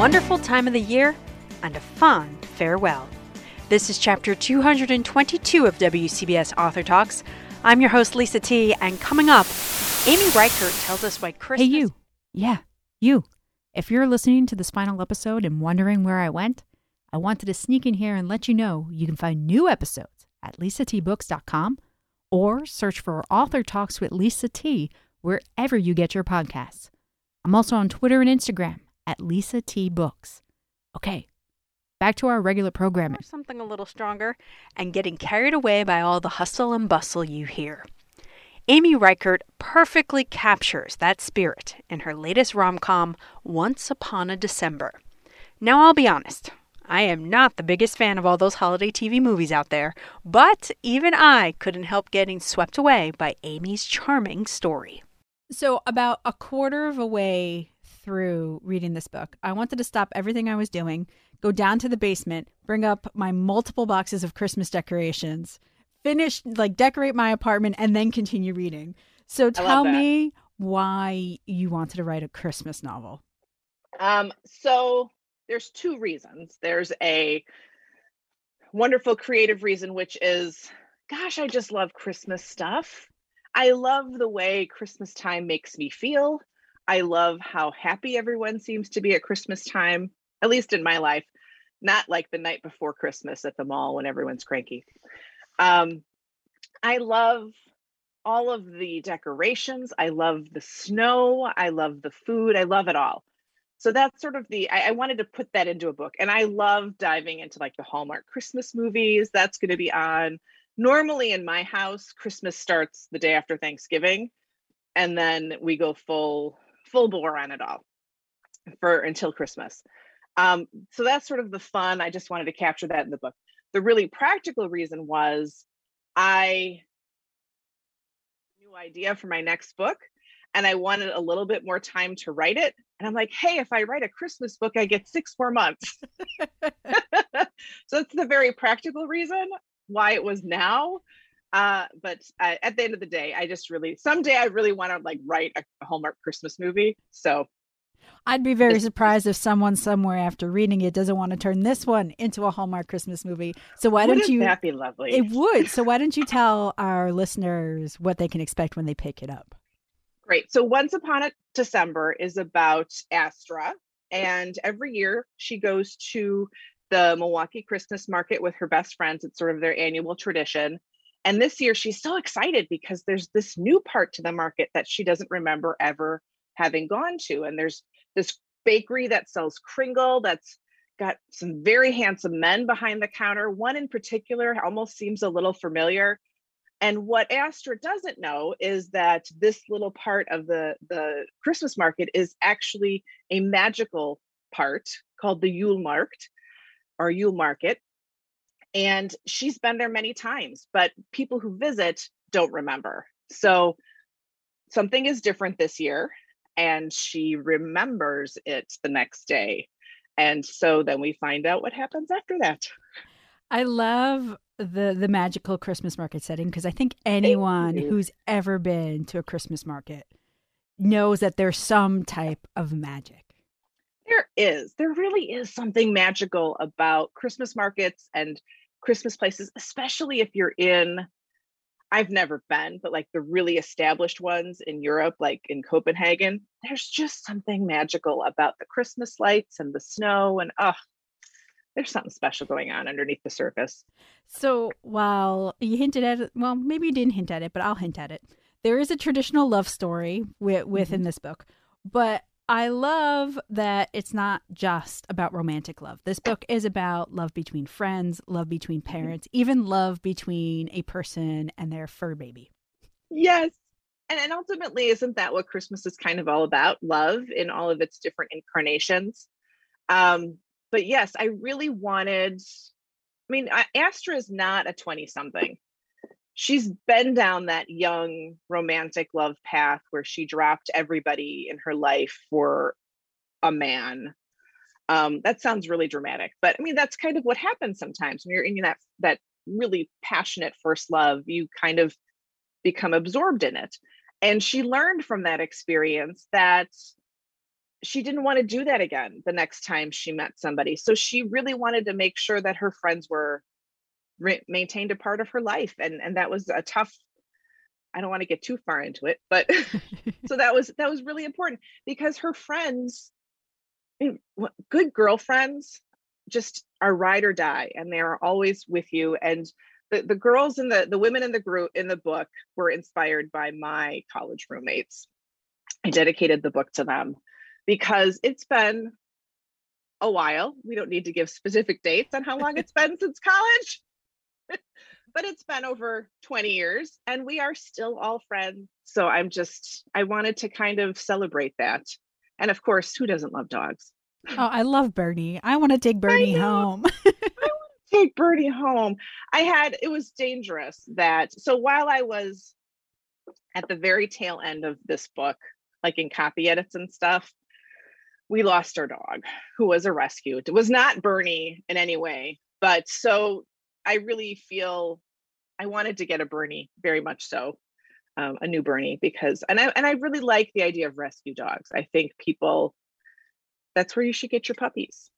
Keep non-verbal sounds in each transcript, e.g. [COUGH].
wonderful time of the year and a fond farewell. This is chapter 222 of WCBS Author Talks. I'm your host, Lisa T., and coming up, Amy Reichert tells us why Christmas. Hey, you. Yeah, you. If you're listening to this final episode and wondering where I went, I wanted to sneak in here and let you know you can find new episodes at lisatbooks.com or search for Author Talks with Lisa T wherever you get your podcasts. I'm also on Twitter and Instagram at Lisa T Books. Okay, back to our regular programming. Or something a little stronger and getting carried away by all the hustle and bustle you hear. Amy Reichert perfectly captures that spirit in her latest rom com, Once Upon a December. Now, I'll be honest, I am not the biggest fan of all those holiday TV movies out there, but even I couldn't help getting swept away by Amy's charming story. So, about a quarter of a way through reading this book, I wanted to stop everything I was doing, go down to the basement, bring up my multiple boxes of Christmas decorations, finish, like, decorate my apartment, and then continue reading. So, tell me why you wanted to write a Christmas novel. Um, so there's two reasons. There's a wonderful creative reason, which is, gosh, I just love Christmas stuff. I love the way Christmas time makes me feel. I love how happy everyone seems to be at Christmas time, at least in my life, not like the night before Christmas at the mall when everyone's cranky. Um, I love all of the decorations. I love the snow. I love the food. I love it all. So that's sort of the, I, I wanted to put that into a book. And I love diving into like the Hallmark Christmas movies. That's going to be on normally in my house christmas starts the day after thanksgiving and then we go full full bore on it all for until christmas. Um, so that's sort of the fun i just wanted to capture that in the book. The really practical reason was i new idea for my next book and i wanted a little bit more time to write it and i'm like hey if i write a christmas book i get six more months. [LAUGHS] [LAUGHS] So that's the very practical reason why it was now. Uh, but uh, at the end of the day, I just really someday I really want to like write a Hallmark Christmas movie. So I'd be very surprised if someone somewhere after reading it doesn't want to turn this one into a Hallmark Christmas movie. So why don't you? That be lovely. It would. So why don't you [LAUGHS] tell our listeners what they can expect when they pick it up? Great. So Once Upon a December is about Astra, and every year she goes to the Milwaukee Christmas market with her best friends. It's sort of their annual tradition. And this year she's so excited because there's this new part to the market that she doesn't remember ever having gone to. And there's this bakery that sells Kringle that's got some very handsome men behind the counter. One in particular almost seems a little familiar. And what Astra doesn't know is that this little part of the, the Christmas market is actually a magical part called the Yule Markt or Yule Market. And she's been there many times, but people who visit don't remember. So something is different this year, and she remembers it the next day. And so then we find out what happens after that. I love the the magical Christmas market setting because I think anyone who's ever been to a Christmas market knows that there's some type of magic. There is. There really is something magical about Christmas markets and Christmas places, especially if you're in I've never been, but like the really established ones in Europe, like in Copenhagen, there's just something magical about the Christmas lights and the snow. And oh, there's something special going on underneath the surface. So while you hinted at it, well, maybe you didn't hint at it, but I'll hint at it. There is a traditional love story with, within mm-hmm. this book, but I love that it's not just about romantic love. This book is about love between friends, love between mm-hmm. parents, even love between a person and their fur baby. Yes. And, and ultimately, isn't that what Christmas is kind of all about? Love in all of its different incarnations. Um, but yes, I really wanted, I mean, Astra is not a 20 something she's been down that young romantic love path where she dropped everybody in her life for a man. Um, that sounds really dramatic but i mean that's kind of what happens sometimes. When you're in that that really passionate first love you kind of become absorbed in it. And she learned from that experience that she didn't want to do that again the next time she met somebody. So she really wanted to make sure that her friends were re- maintained a part of her life. And, and that was a tough, I don't want to get too far into it, but [LAUGHS] so that was, that was really important because her friends, eh, good girlfriends just are ride or die and they are always with you. And the, the girls in the, the women in the group in the book were inspired by my college roommates. I dedicated the book to them because it's been a while. We don't need to give specific dates on how long it's been since college, but it's been over 20 years and we are still all friends. So I'm just, I wanted to kind of celebrate that. And of course, who doesn't love dogs? Oh, I love Bernie. I want to take Bernie home. [LAUGHS] I want to take Bernie home. I had, it was dangerous that, so while I was at the very tail end of this book, like in copy edits and stuff, we lost our dog who was a rescue. It was not Bernie in any way, but so I really feel I wanted to get a Bernie very much so, um, a new Bernie because and I and I really like the idea of rescue dogs. I think people that's where you should get your puppies,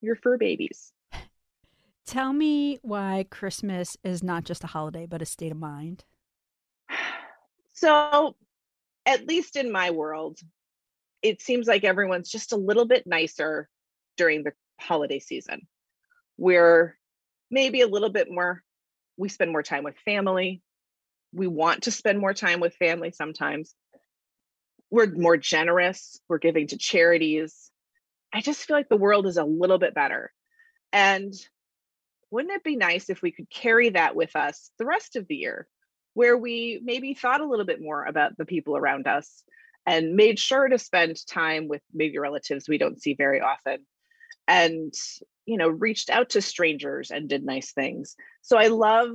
your fur babies. Tell me why Christmas is not just a holiday but a state of mind. So, at least in my world, it seems like everyone's just a little bit nicer during the holiday season. We're maybe a little bit more, we spend more time with family. We want to spend more time with family sometimes. We're more generous. We're giving to charities. I just feel like the world is a little bit better. And wouldn't it be nice if we could carry that with us the rest of the year, where we maybe thought a little bit more about the people around us and made sure to spend time with maybe relatives we don't see very often and you know reached out to strangers and did nice things. So i love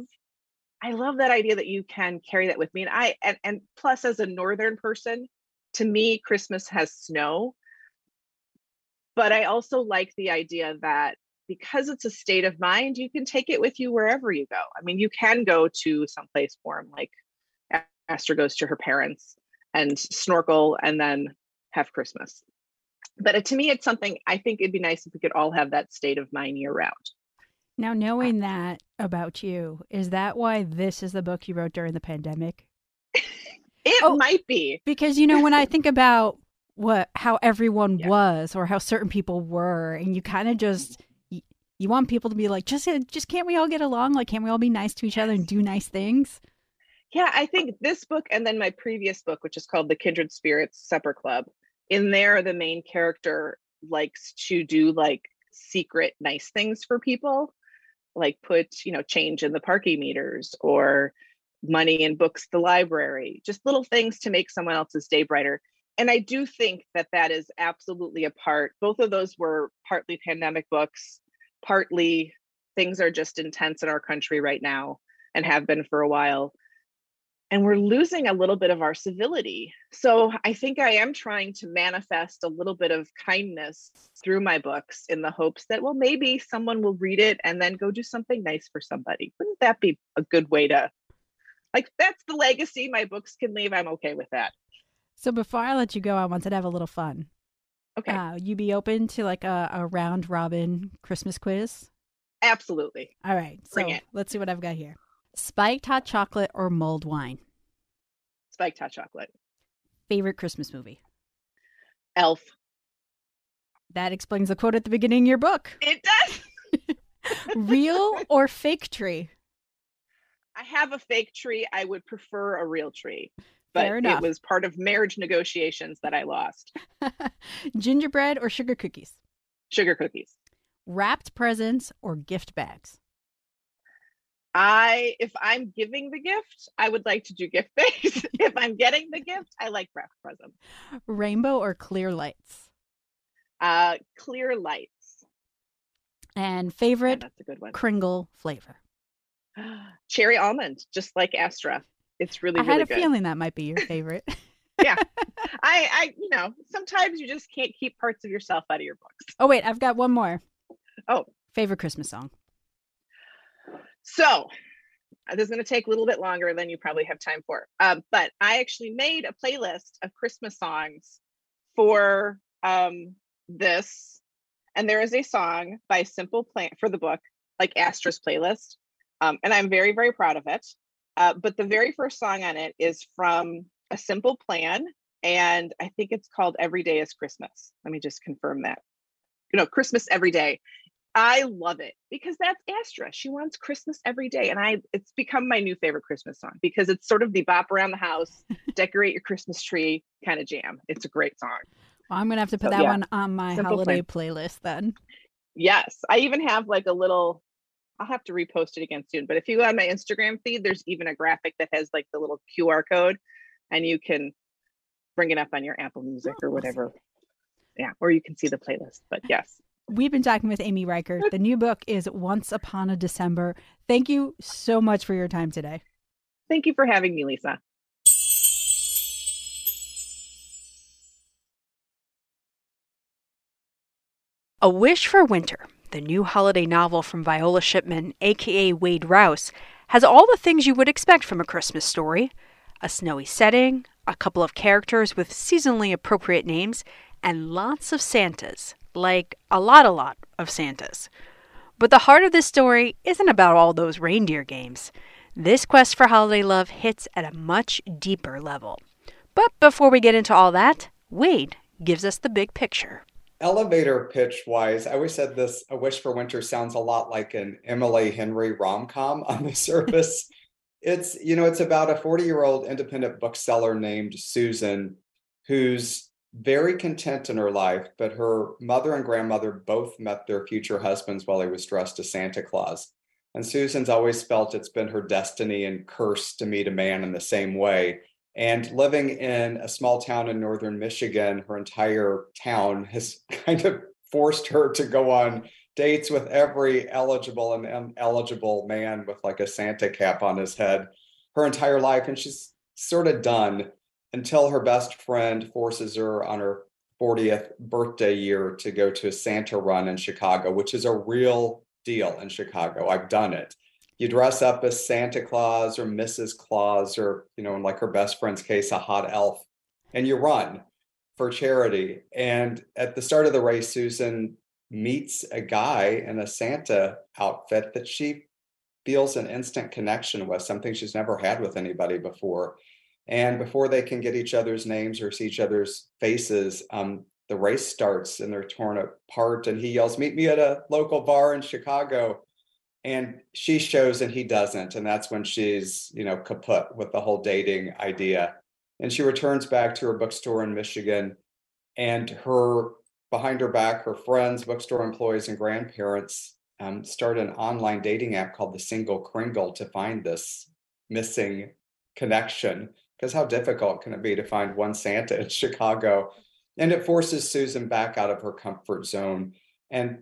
i love that idea that you can carry that with me and i and, and plus as a northern person to me christmas has snow. But i also like the idea that because it's a state of mind you can take it with you wherever you go. I mean you can go to someplace warm like Astra goes to her parents and snorkel and then have Christmas. But to me, it's something I think it'd be nice if we could all have that state of mind year round. Now, knowing uh, that about you, is that why this is the book you wrote during the pandemic? [LAUGHS] it oh, might be. Because, you know, when I think about what how everyone [LAUGHS] yeah. was or how certain people were, and you kind of just you, you want people to be like, just uh, just can't we all get along? Like, can't we all be nice to each other and do nice things? Yeah, I think this book and then my previous book, which is called The Kindred Spirits Supper Club, in there, the main character likes to do like secret nice things for people, like put, you know, change in the parking meters or money in books the library, just little things to make someone else's day brighter. And I do think that that is absolutely a part. Both of those were partly pandemic books, partly things are just intense in our country right now and have been for a while and we're losing a little bit of our civility. So I think I am trying to manifest a little bit of kindness through my books in the hopes that, well, maybe someone will read it and then go do something nice for somebody. Wouldn't that be a good way to, like, that's the legacy my books can leave? I'm okay with that. So before I let you go, I wanted to have a little fun. Okay. Uh, you be open to like a, a round robin Christmas quiz? Absolutely. All right. So let's see what I've got here. Spiked hot chocolate or mulled wine? Spiked hot chocolate. Favorite Christmas movie? Elf. That explains the quote at the beginning of your book. It does. [LAUGHS] real or fake tree? I have a fake tree. I would prefer a real tree. But it was part of marriage negotiations that I lost. [LAUGHS] Gingerbread or sugar cookies? Sugar cookies. Wrapped presents or gift bags? I if I'm giving the gift, I would like to do gift bags. [LAUGHS] if I'm getting the gift, I like wrapped present. Rainbow or clear lights? Uh clear lights. And favorite yeah, that's a good one. Kringle flavor. [GASPS] Cherry almond, just like Astra. It's really, I really had a good. feeling that might be your favorite. [LAUGHS] yeah. [LAUGHS] I I you know, sometimes you just can't keep parts of yourself out of your books. Oh wait, I've got one more. Oh. Favorite Christmas song. So uh, this is going to take a little bit longer than you probably have time for. Um, but I actually made a playlist of Christmas songs for um, this, and there is a song by Simple Plan for the book, like Astra's playlist. Um, and I'm very, very proud of it. Uh, but the very first song on it is from A Simple Plan. And I think it's called Every Day is Christmas. Let me just confirm that. You know, Christmas every day. I love it because that's Astra. She wants Christmas every day. And I it's become my new favorite Christmas song because it's sort of the bop around the house, [LAUGHS] decorate your Christmas tree kind of jam. It's a great song. Well, I'm gonna have to put so, that yeah. one on my Simple holiday plan. playlist then. Yes. I even have like a little I'll have to repost it again soon. But if you go on my Instagram feed, there's even a graphic that has like the little QR code and you can bring it up on your Apple Music oh, or whatever. Yeah, or you can see the playlist. But yes. We've been talking with Amy Reichert. The new book is Once Upon a December. Thank you so much for your time today. Thank you for having me, Lisa. A Wish for Winter the new holiday novel from Viola Shipman, aka Wade Rouse, has all the things you would expect from a Christmas story a snowy setting, a couple of characters with seasonally appropriate names, and lots of Santas. Like a lot, a lot of Santas. But the heart of this story isn't about all those reindeer games. This quest for holiday love hits at a much deeper level. But before we get into all that, Wade gives us the big picture elevator pitch wise, I always said this A Wish for Winter sounds a lot like an Emily Henry rom com on the [LAUGHS] surface. it's, you know, it's about a 40 year old independent bookseller named Susan who's very content in her life, but her mother and grandmother both met their future husbands while he was dressed as Santa Claus. And Susan's always felt it's been her destiny and curse to meet a man in the same way. And living in a small town in northern Michigan, her entire town has [LAUGHS] kind of forced her to go on dates with every eligible and ineligible man with like a Santa cap on his head her entire life. And she's sort of done until her best friend forces her on her 40th birthday year to go to a Santa run in Chicago, which is a real deal in Chicago. I've done it you dress up as Santa Claus or Mrs. Claus or, you know, in like her best friend's case, a hot elf, and you run for charity. And at the start of the race, Susan meets a guy in a Santa outfit that she feels an instant connection with, something she's never had with anybody before. And before they can get each other's names or see each other's faces, um, the race starts and they're torn apart. And he yells, Meet me at a local bar in Chicago. And she shows and he doesn't. And that's when she's you know kaput with the whole dating idea. And she returns back to her bookstore in michigan. And her behind her back her friends bookstore employees and grandparents um, start an online dating app called the single kringle to find this missing connection because how difficult can it be to find one santa in [LAUGHS] chicago? And it forces susan back out of her comfort zone and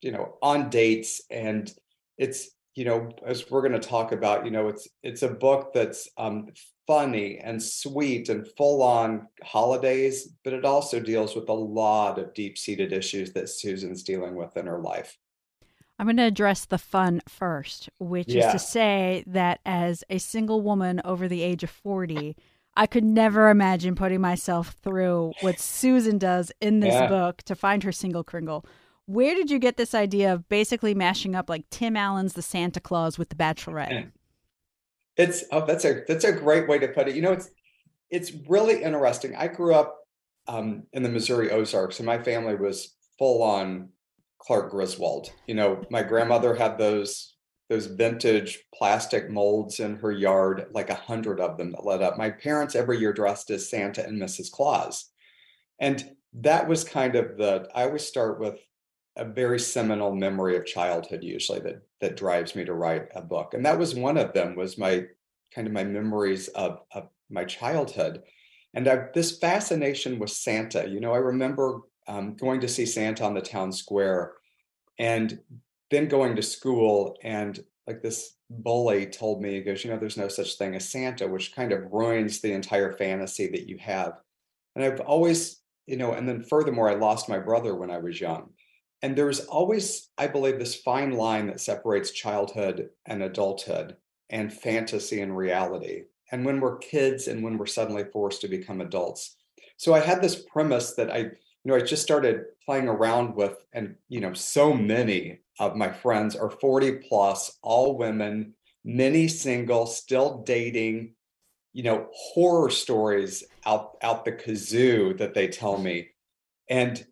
you know on dates. And it's you know as we're going to talk about you know it's it's a book that's um, funny and sweet and full on holidays but it also deals with a lot of deep seated issues that susan's dealing with in her life i'm going to address the fun first which yeah. is to say that as a single woman over the age of 40 I could never imagine putting myself through what Susan does in this yeah. book to find her single kringle. Where did you get this idea of basically mashing up like Tim Allen's The Santa Clause with The Bachelorette? It's oh, that's a that's a great way to put it. You know, it's it's really interesting. I grew up um, in the Missouri Ozarks, and my family was full on Clark Griswold. You know, my grandmother had those those vintage plastic molds in her yard, like a hundred of them that lit up. My parents every year dressed as Santa and Mrs. Claus, and that was kind of the. I always start with a very seminal memory of childhood usually that that drives me to write a book and that was one of them was my kind of my memories of, of my childhood and I, this fascination with santa you know i remember um, going to see santa on the town square and then going to school and like this bully told me he goes you know there's no such thing as santa which kind of ruins the entire fantasy that you have. And i've always you know and then furthermore i lost my brother when i was young. And there's always i believe this fine line that separates childhood and adulthood and fantasy and reality and when we're kids and when we're suddenly forced to become adults. So i had this premise that i you know, I just started playing around with, and you know, so many of my friends are 40 plus, all women, many single, still dating, you know, horror stories out out the kazoo that they tell me. And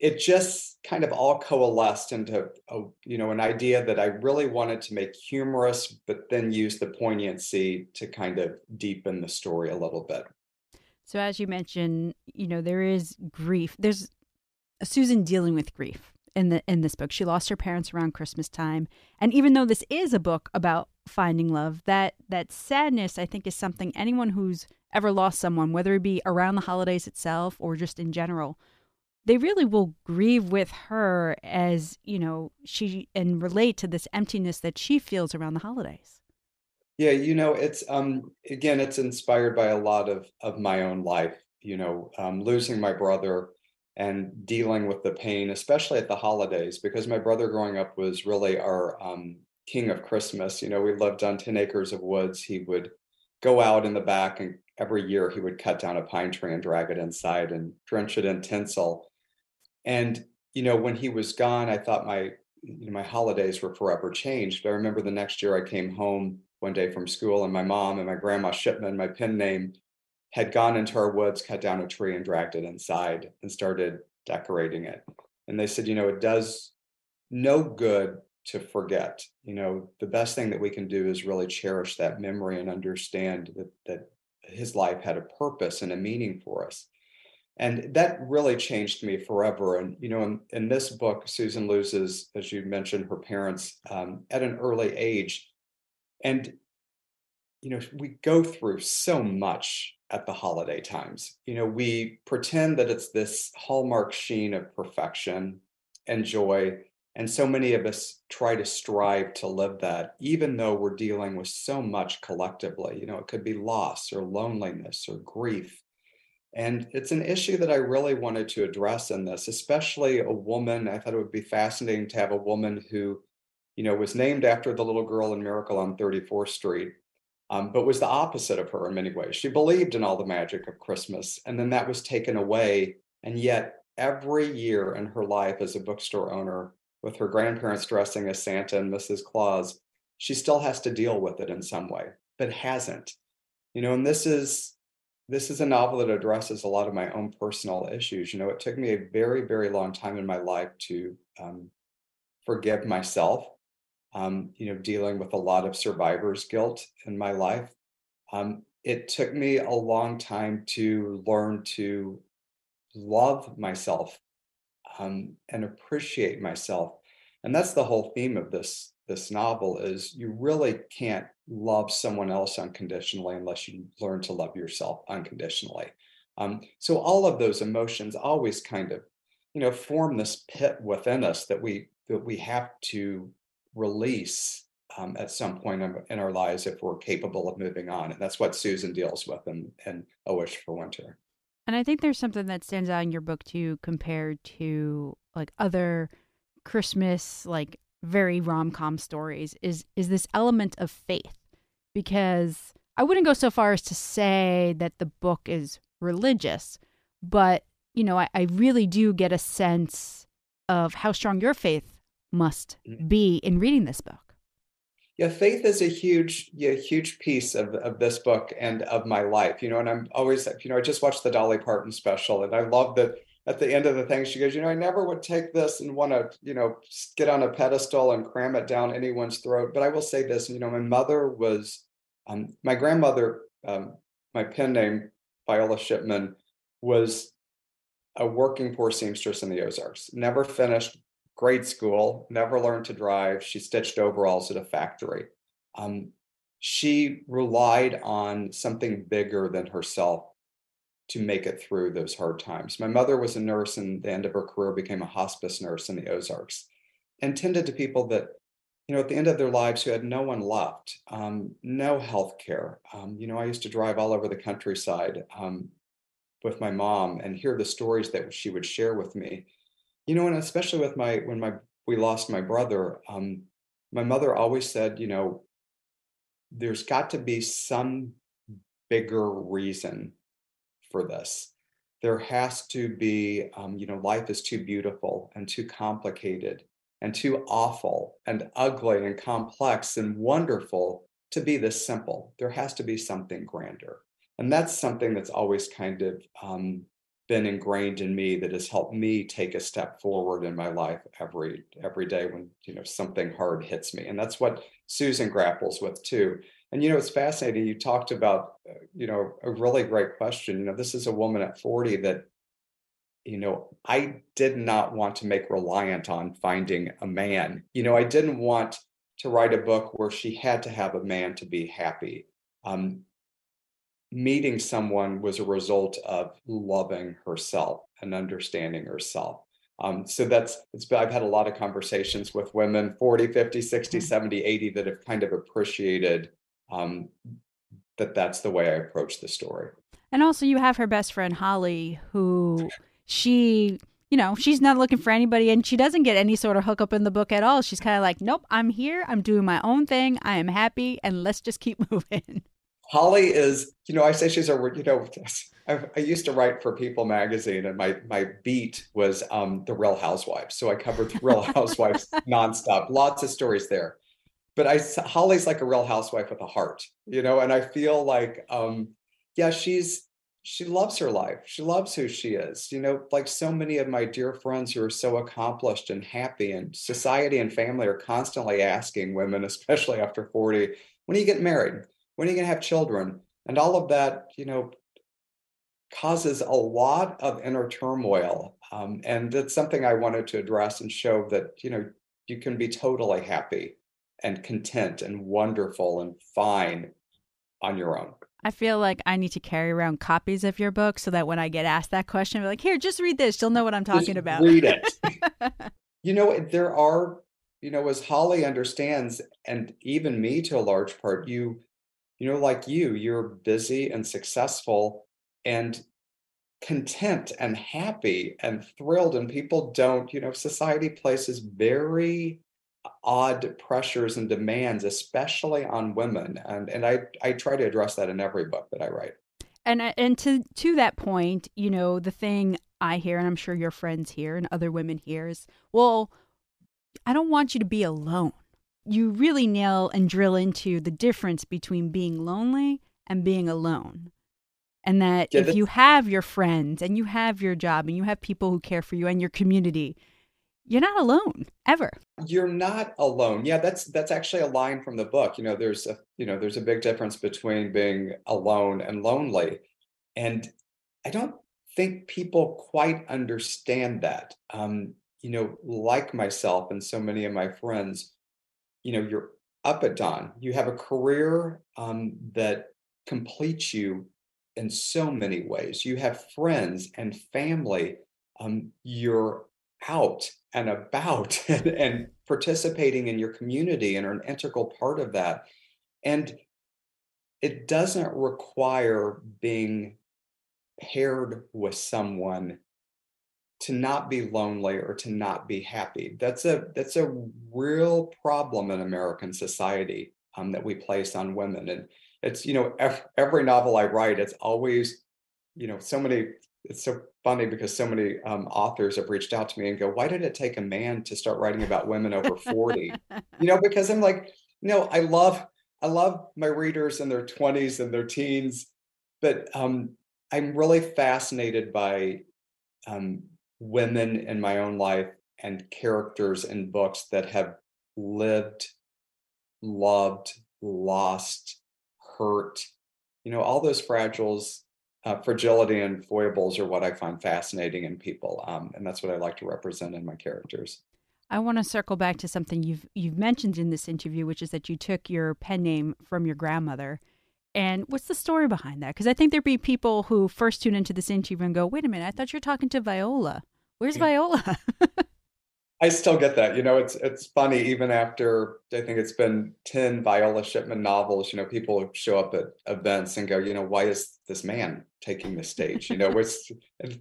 it just kind of all coalesced into a, you know an idea that I really wanted to make humorous, but then use the poignancy to kind of deepen the story a little bit. So as you mentioned, you know there is grief. There's Susan dealing with grief in the in this book. She lost her parents around Christmas time, and even though this is a book about finding love, that that sadness I think is something anyone who's ever lost someone, whether it be around the holidays itself or just in general, they really will grieve with her as you know she and relate to this emptiness that she feels around the holidays yeah you know it's um again it's inspired by a lot of of my own life you know um, losing my brother and dealing with the pain especially at the holidays because my brother growing up was really our um, king of christmas you know we lived on 10 acres of woods he would go out in the back and every year he would cut down a pine tree and drag it inside and drench it in tinsel and you know, when he was gone, I thought my you know, my holidays were forever changed. I remember the next year I came home one day from school, and my mom and my grandma Shipman, my pen name, had gone into our woods, cut down a tree, and dragged it inside and started decorating it. And they said, you know, it does no good to forget. You know, the best thing that we can do is really cherish that memory and understand that that his life had a purpose and a meaning for us and that really changed me forever and you know in, in this book susan loses as you mentioned her parents um, at an early age and you know we go through so much at the holiday times. You know we pretend that it's this hallmark sheen of perfection and joy and so many of us try to strive to live that even though we're dealing with so much collectively. You know it could be loss or loneliness or grief. And it's an issue that I really wanted to address in this, especially a woman. I thought it would be fascinating to have a woman who, you know, was named after the little girl in Miracle on 34th Street, um, but was the opposite of her in many ways. She believed in all the magic of Christmas, and then that was taken away. And yet, every year in her life as a bookstore owner, with her grandparents dressing as Santa and Mrs. Claus, she still has to deal with it in some way, but hasn't. You know, and this is this is a novel that addresses a lot of my own personal issues. You know, it took me a very, very long time in my life to um, forgive myself. Um, you know, dealing with a lot of survivor's guilt in my life. Um, it took me a long time to learn to love myself um, and appreciate myself, and that's the whole theme of this this novel. Is you really can't love someone else unconditionally unless you learn to love yourself unconditionally. Um, so all of those emotions always kind of, you know, form this pit within us that we that we have to release um, at some point in, our lives if we're capable of moving on, and that's what Susan deals with in, in A Wish for Winter. And I think there's something that stands out in your book too, compared to like other Christmas like very rom-com stories is is this element of faith because I wouldn't go so far as to say that the book is religious, but you know, I, I really do get a sense of how strong your faith must mm. be in reading this book. Yeah, faith is a huge, yeah, huge piece of, of this book and of my life. You know, and I'm always, you know, I just watched the Dolly Parton special, and I love that at the end of the thing, she goes, you know, I never would take this and want to, you know, get on a pedestal and cram it down anyone's throat. But I will say this, you know, my mother was, um, my grandmother, um, my pen name, Viola Shipman, was a working poor seamstress in the Ozarks. Never finished grade school, never learned to drive. She stitched overalls at a factory. Um, she relied on something bigger than herself to make it through those hard times. My mother was a nurse and the end of her career became a hospice nurse in the Ozarks and tended to people that, you know, at the end of their lives who had no one left, um, no health care. Um, you know, I used to drive all over the countryside um, with my mom and hear the stories that she would share with me. You know, and especially with my, when my, we lost my brother, um, my mother always said, you know, there's got to be some bigger reason for this. there has to be, um, you know, life is too beautiful and too complicated and too awful and ugly and complex and wonderful to be this simple. There has to be something grander. And that's something that's always kind of um, been ingrained in me that has helped me take a step forward in my life every every day when you know something hard hits me. And that's what susan grapples with too. And you know it's fascinating you talked about uh, you know a really great question. You know this is a woman at 40 that you know i did not want to make reliant on finding a man. You know i didn't want to write a book where she had to have a man to be happy. Um, meeting someone was a result of loving herself and understanding herself. Um, so that's it's I've had a lot of conversations with women 40, 50, 60, mm-hmm. 70, 80 that have kind of appreciated um, that that's the way I approach the story. And also you have her best friend Holly who [LAUGHS] she you know, she's not looking for anybody and she doesn't get any sort of hookup in the book at all. She's kind of like, nope, I'm here. I'm doing my own thing. I am happy and let's just keep [LAUGHS] moving. Holly is, you know, I say she's a, you know, [LAUGHS] I, I, used to write for People magazine, and my my beat was um, the Real Housewives. So I covered the Real [LAUGHS] Housewives nonstop. Lots of stories there. But I Holly's like a Real Housewife with a heart, you know, and I feel like, um, yeah, she's she loves her life. She loves who she is. You know, like so many of my dear friends who are so accomplished and happy, and society and family are constantly asking women, especially after 40, when are you getting married? When are you going to have children and all of that you know causes a lot of inner turmoil um, and it's something i wanted to address and show that you know you can be totally happy and content and wonderful and fine on your own I feel like I need to carry around copies of your book so that when I get asked that question, I'm like, here, just read this. You'll know what I'm talking just about. Read it. [LAUGHS] you know, there are, you know, as Holly understands, and even me to a large part, you you know, like you, you're busy and successful and content and happy and thrilled. And people don't, you know, society places very odd pressures and demands, especially on women. And and I I try to address that in every book that I write. And uh, and to to that point, you know, the thing I hear, and I'm sure your friends hear and other women hear is, well, I don't want you to be alone you really nail and drill into the difference between being lonely and being alone. And that yeah, if you have your friends and you have your job and you have people who care for you and your community, you're not alone ever. You're not alone. Yeah, that's that's actually a line from the book. You know, there's a you know, there's a big difference between being alone and lonely. And I don't think people quite understand that. Um, you know, like myself and so many of my friends, you know you're up at dawn. You have a career um, that completes you in so many ways. You have friends and family um, you're out and about [LAUGHS] and, and participating in your community and are an integral part of that. And it doesn't require being paired with someone to not be lonely or to not be happy. That's a that's a real problem in American society um, that we place on women. And it's you know every, novel I write, it's always you know so many. It's so funny because so many um, authors have reached out to me and go, "Why did it take a man to start writing about women over 40?" you know, because I'm like, no, I love I love my readers in their 20s and their teens, but um, I'm really fascinated by um, women in my own life and characters in books that have lived, loved, lost, hurt. You know, all those fragiles, uh, fragility and foibles are what I find fascinating in people, um, and that's what I like to represent in my characters. I want to circle back to something you've you've mentioned in this interview, which is that you took your pen name from your grandmother. And what's the story behind that? Because I think there'd be people who first tune into this interview and go, "Wait a minute, I thought you were talking to Viola." Where's Viola? [LAUGHS] I still get that. You know, it's it's funny even after I think it's been 10 Viola Shipman novels, you know, people show up at events and go, you know, why is this man taking the stage? You know, which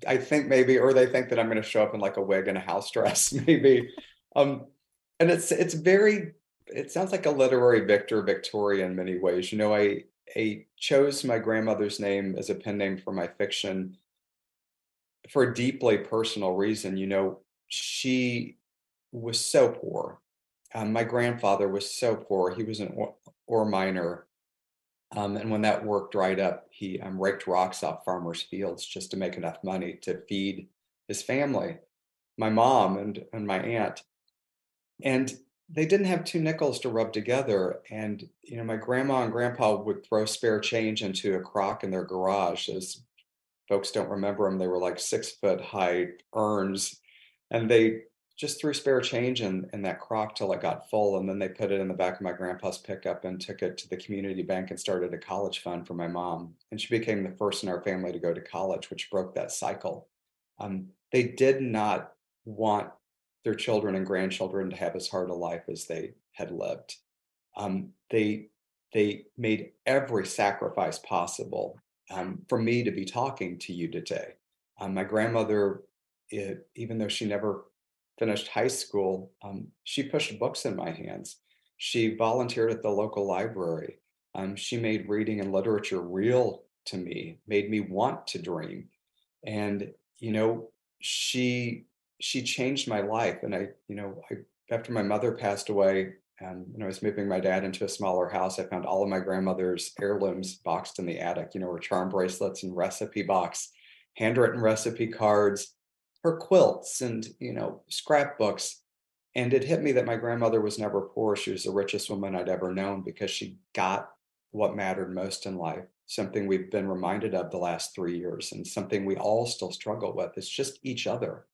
I think maybe or they think that I'm going to show up in like a wig and a house dress [LAUGHS] maybe. Um and it's it's very it sounds like a literary Victor Victoria in many ways. You know, I I chose my grandmother's name as a pen name for my fiction for a deeply personal reason. You know, she was so poor. Um, my grandfather was so poor. He was an ore, miner. Um, and when that work dried up, he um, raked rocks off farmers' fields just to make enough money to feed his family, my mom and, and my aunt. And they didn't have two nickels to rub together. And, you know, my grandma and grandpa would throw spare change into a crock in their garage. As folks don't remember them, they were like six foot high urns. And they just threw spare change in, in that crock till it got full. And then they put it in the back of my grandpa's pickup and took it to the community bank and started a college fund for my mom. And she became the first in our family to go to college, which broke that cycle. Um, they did not want their children and grandchildren to have as hard a life as they had lived. Um, they they made every sacrifice possible um, for me to be talking to you today. Um, my grandmother, it, even though she never finished high school, um, she pushed books in my hands. She volunteered at the local library. Um, she made reading and literature real to me, made me want to dream. And, you know, she she changed my life. And I, you know, I, after my mother passed away, and when I was moving my dad into a smaller house, I found all of my grandmother's heirlooms boxed in the attic. You know, her charm bracelets and recipe box, handwritten recipe cards, her quilts, and you know, scrapbooks. And it hit me that my grandmother was never poor. She was the richest woman I'd ever known because she got what mattered most in life. Something we've been reminded of the last three years, and something we all still struggle with. It's just each other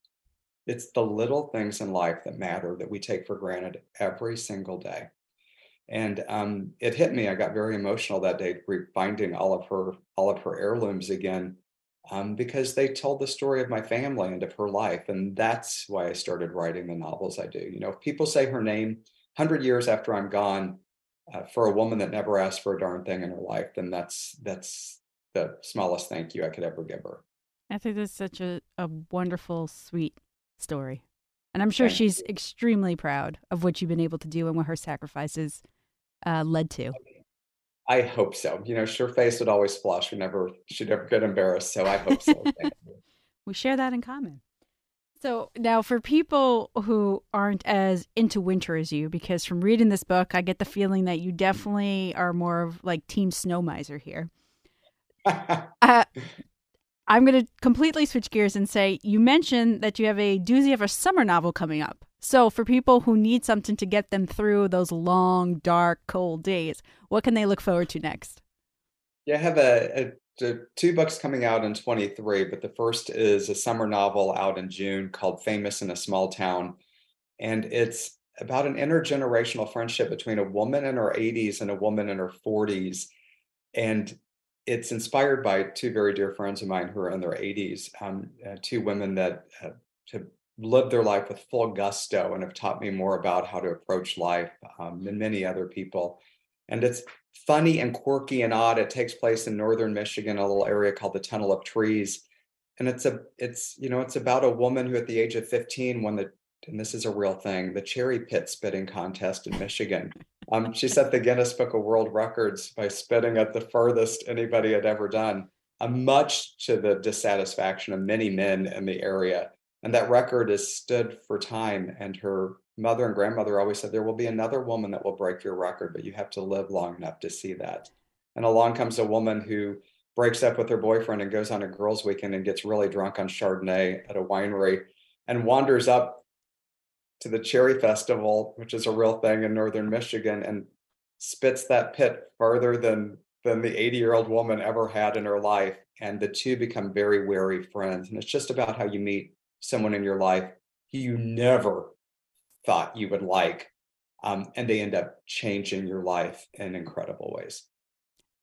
it's the little things in life that matter that we take for granted every single day. And um, it hit me. I got very emotional that day, finding all of her all of her heirlooms again, um, because they told the story of my family and of her life, and that's why I started writing the novels I do. You know, if people say her name hundred years after I'm gone, uh, for a woman that never asked for a darn thing in her life, then that's that's the smallest thank you I could ever give her. I think that's such a, a wonderful, sweet story. And I'm sure she's extremely proud of what you've been able to do and what her sacrifices uh, led to. I hope so. You know, her face would always flush. We never, she never get embarrassed. So I hope so. [LAUGHS] we share that in common. So now, for people who aren't as into winter as you, because from reading this book, I get the feeling that you definitely are more of like Team Snow Miser here. [LAUGHS] uh, I'm going to completely switch gears and say you mentioned that you have a doozy of a summer novel coming up. So, for people who need something to get them through those long, dark, cold days, what can they look forward to next? Yeah, I have a, a, a two books coming out in 23, but the first is a summer novel out in June called Famous in a Small Town. And it's about an intergenerational friendship between a woman in her 80s and a woman in her 40s. And it's inspired by two very dear friends of mine who are in their 80s, um, uh, two women that uh, have lived their life with full gusto and have taught me more about how to approach life um, than many other people. And it's funny and quirky and odd. It takes place in northern Michigan, a little area called the Tunnel of Trees. And it's a it's you know it's about a woman who at the age of 15 won the and this is a real thing, the cherry pit spitting contest in Michigan. Um, she set the Guinness Book of World Records by spitting at the furthest anybody had ever done, uh, much to the dissatisfaction of many men in the area. And that record has stood for time. And her mother and grandmother always said, There will be another woman that will break your record, but you have to live long enough to see that. And along comes a woman who breaks up with her boyfriend and goes on a girls' weekend and gets really drunk on Chardonnay at a winery and wanders up to the Cherry Festival, which is a real thing in northern Michigan, and spits that pit farther than than the 80 year old woman ever had in her life. And the two become very wary friends. And it's just about how you meet someone in your life who you never thought you would like. Um, and they end up changing your life in incredible ways.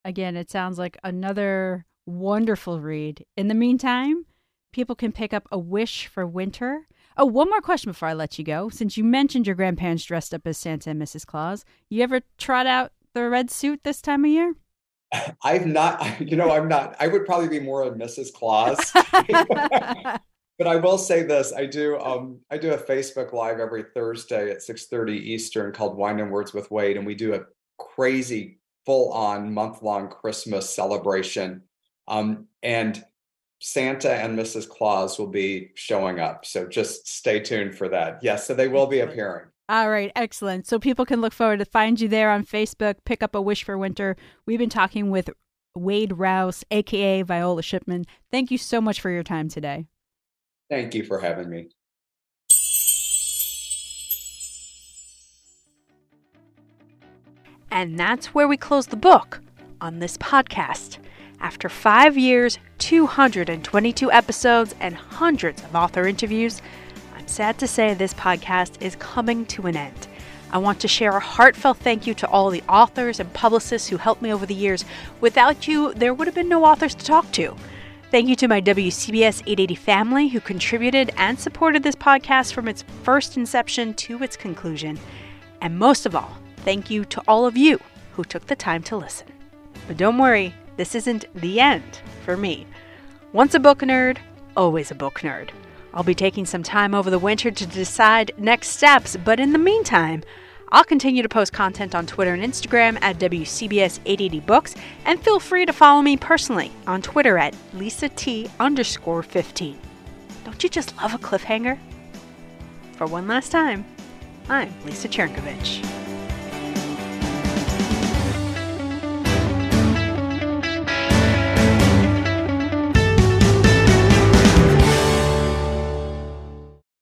Again, it sounds like another wonderful read. In the meantime, people can pick up A Wish for Winter Oh, one more question before I let you go. Since you mentioned your grandparents dressed up as Santa and Mrs. Claus, you ever trot out the red suit this time of year? [LAUGHS] I've not, you know, I'm not, I would probably be more a Mrs. Claus. [LAUGHS] [LAUGHS] but I will say this, I do um I do a Facebook live every Thursday at 6:30 Eastern called Wine and Words with Wade and we do a crazy full on month long Christmas celebration. Um and Santa and Mrs. Claus will be showing up. So just stay tuned for that. Yes, so they will be appearing. All right, excellent. So people can look forward to find you there on Facebook. Pick up a wish for winter. We've been talking with Wade Rouse, aka Viola Shipman. Thank you so much for your time today. Thank you for having me. And that's where we close the book on this podcast. After five years, 222 episodes, and hundreds of author interviews, I'm sad to say this podcast is coming to an end. I want to share a heartfelt thank you to all the authors and publicists who helped me over the years. Without you, there would have been no authors to talk to. Thank you to my WCBS 880 family who contributed and supported this podcast from its first inception to its conclusion. And most of all, thank you to all of you who took the time to listen. But don't worry, this isn't the end for me. Once a book nerd, always a book nerd. I'll be taking some time over the winter to decide next steps, but in the meantime, I'll continue to post content on Twitter and Instagram at WCBS880Books, and feel free to follow me personally on Twitter at Lisa T underscore 15. Don't you just love a cliffhanger? For one last time, I'm Lisa Chernkovich.